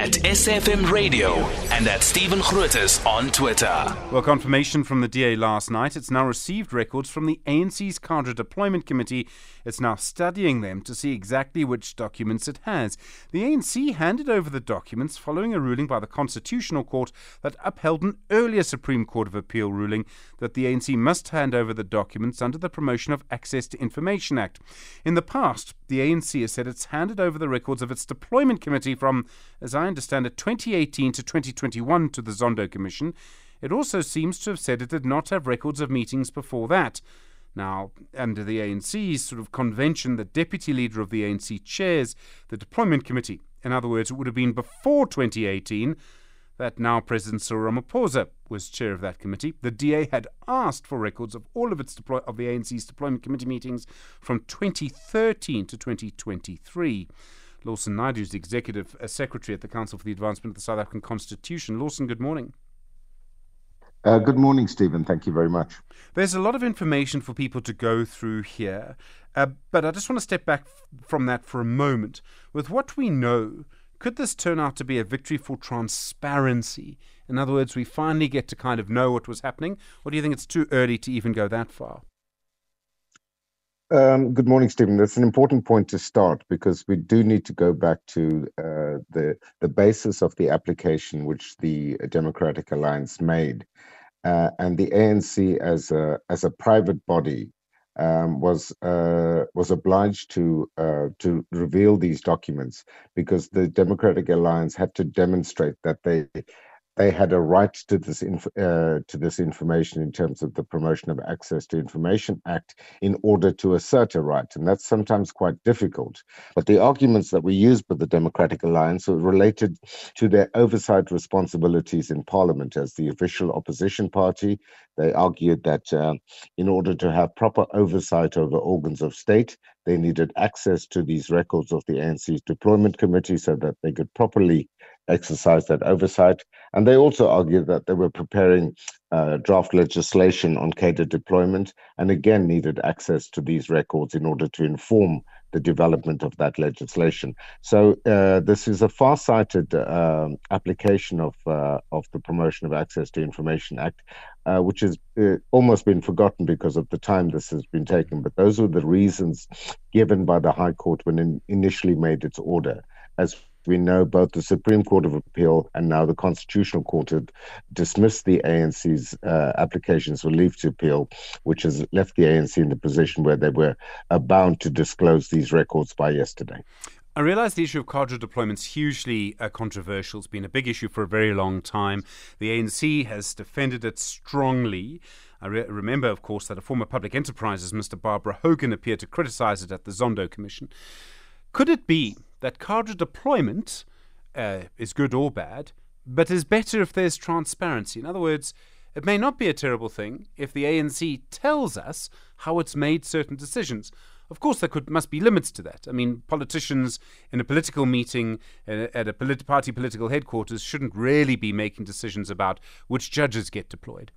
at SAfm Radio and at Stephen Grootes on Twitter. Well, confirmation from the DA last night. It's now received records from the ANC's Cadre Deployment Committee. It's now studying them to see exactly which documents it has. The ANC handed over the documents following a ruling by the Constitutional Court that upheld an earlier Supreme Court of Appeal ruling that the ANC must hand over the documents under the Promotion of Access to Information Act. In the past, the ANC has said it's handed over the records of its deployment committee from, as I understand it, 2018 to 2021 to the Zondo Commission. It also seems to have said it did not have records of meetings before that. Now, under the ANC's sort of convention, the deputy leader of the ANC chairs the deployment committee. In other words, it would have been before 2018 that now President Cyril Ramaphosa was chair of that committee. The DA had asked for records of all of its deploy- of the ANC's deployment committee meetings from 2013 to 2023. Lawson Naidoo is the executive uh, secretary at the Council for the Advancement of the South African Constitution. Lawson, good morning. Uh, good morning, Stephen. Thank you very much. There's a lot of information for people to go through here, uh, but I just want to step back from that for a moment. With what we know, could this turn out to be a victory for transparency? In other words, we finally get to kind of know what was happening, or do you think it's too early to even go that far? Um, good morning, Stephen. That's an important point to start because we do need to go back to uh, the the basis of the application which the Democratic Alliance made, uh, and the ANC as a as a private body um, was uh, was obliged to uh, to reveal these documents because the Democratic Alliance had to demonstrate that they they had a right to this inf- uh, to this information in terms of the Promotion of Access to Information Act in order to assert a right, and that's sometimes quite difficult. But the arguments that we used by the Democratic Alliance were related to their oversight responsibilities in Parliament as the official opposition party. They argued that uh, in order to have proper oversight over organs of state, they needed access to these records of the ANC's deployment committee so that they could properly exercise that oversight. And they also argued that they were preparing uh, draft legislation on cadre deployment and again needed access to these records in order to inform the development of that legislation. So uh, this is a far-sighted uh, application of uh, of the Promotion of Access to Information Act, uh, which has uh, almost been forgotten because of the time this has been taken. But those were the reasons given by the High Court when it initially made its order. As we know both the Supreme Court of Appeal and now the Constitutional Court have dismissed the ANC's uh, applications for leave to appeal, which has left the ANC in the position where they were uh, bound to disclose these records by yesterday. I realise the issue of cadre deployment is hugely uh, controversial. It's been a big issue for a very long time. The ANC has defended it strongly. I re- remember, of course, that a former public enterprises, Mr. Barbara Hogan, appeared to criticise it at the Zondo Commission. Could it be that cadre deployment uh, is good or bad, but is better if there's transparency? In other words, it may not be a terrible thing if the ANC tells us how it's made certain decisions. Of course, there could must be limits to that. I mean, politicians in a political meeting uh, at a polit- party political headquarters shouldn't really be making decisions about which judges get deployed.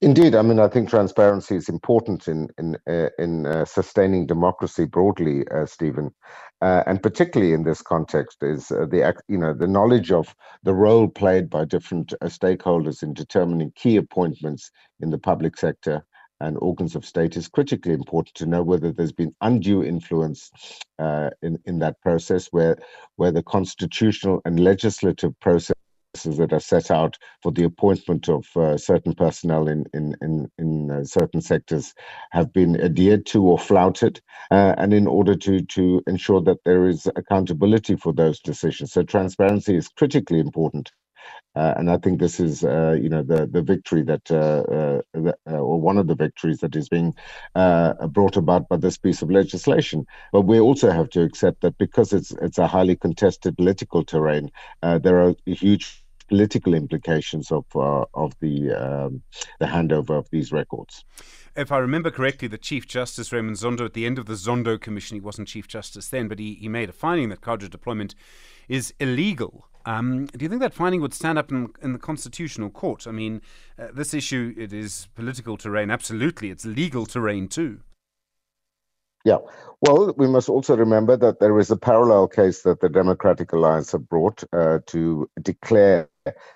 Indeed, I mean, I think transparency is important in in uh, in uh, sustaining democracy broadly, uh, Stephen, uh, and particularly in this context is uh, the you know the knowledge of the role played by different uh, stakeholders in determining key appointments in the public sector and organs of state is critically important to know whether there's been undue influence in in that process, where where the constitutional and legislative process that are set out for the appointment of uh, certain personnel in in in, in uh, certain sectors have been adhered to or flouted, uh, and in order to to ensure that there is accountability for those decisions. So transparency is critically important. Uh, and I think this is, uh, you know, the the victory that, uh, that or one of the victories that is being brought about by this piece of legislation. But we also have to accept that because it's it's a highly contested political terrain, there are huge political implications of uh, of the um, the handover of these records. If I remember correctly, the Chief Justice Raymond Zondo, at the end of the Zondo Commission, he wasn't Chief Justice then, but he, he made a finding that cadre deployment is illegal. Um, do you think that finding would stand up in, in the Constitutional Court? I mean, uh, this issue it is political terrain, absolutely. It's legal terrain too. Yeah. Well, we must also remember that there is a parallel case that the Democratic Alliance have brought uh, to declare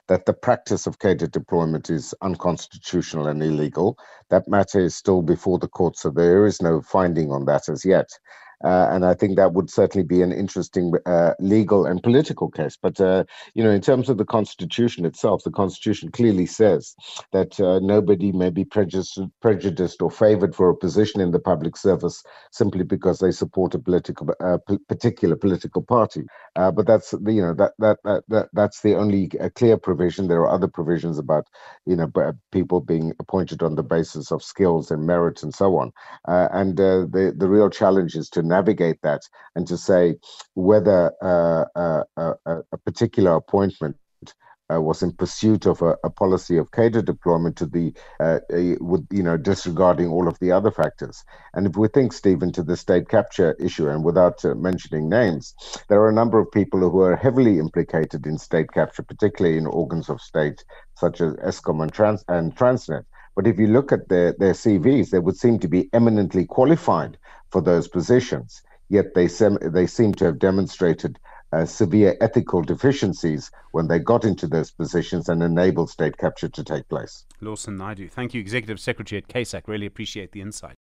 that the practice of cadre deployment is unconstitutional and illegal. That matter is still before the court, so there is no finding on that as yet. Uh, and I think that would certainly be an interesting uh, legal and political case. But, uh, you know, in terms of the Constitution itself, the Constitution clearly says that uh, nobody may be prejudiced, prejudiced or favored for a position in the public service simply because they support a political, uh, p- particular political party. Uh, but that's, you know, that, that, that, that that's the only clear provision. There are other provisions about, you know, people being appointed on the basis of skills and merit and so on. and the, the real challenge is to navigate that and to say whether uh, uh, uh, a particular appointment uh, was in pursuit of a, a, policy of cadre deployment to the uh, with you know disregarding all of the other factors. And if we think stephen to the state capture issue and without uh, mentioning names there are a number of people who are heavily implicated in state capture particularly in organs of state such as eskom and, Trans- and transnet but if you look at their, their cvs they would seem to be eminently qualified for those positions, yet they, sem- they seem to have demonstrated uh, severe ethical deficiencies when they got into those positions and enabled state capture to take place. Lawson Naidoo, thank you, Executive Secretary at CASAC. Really appreciate the insight.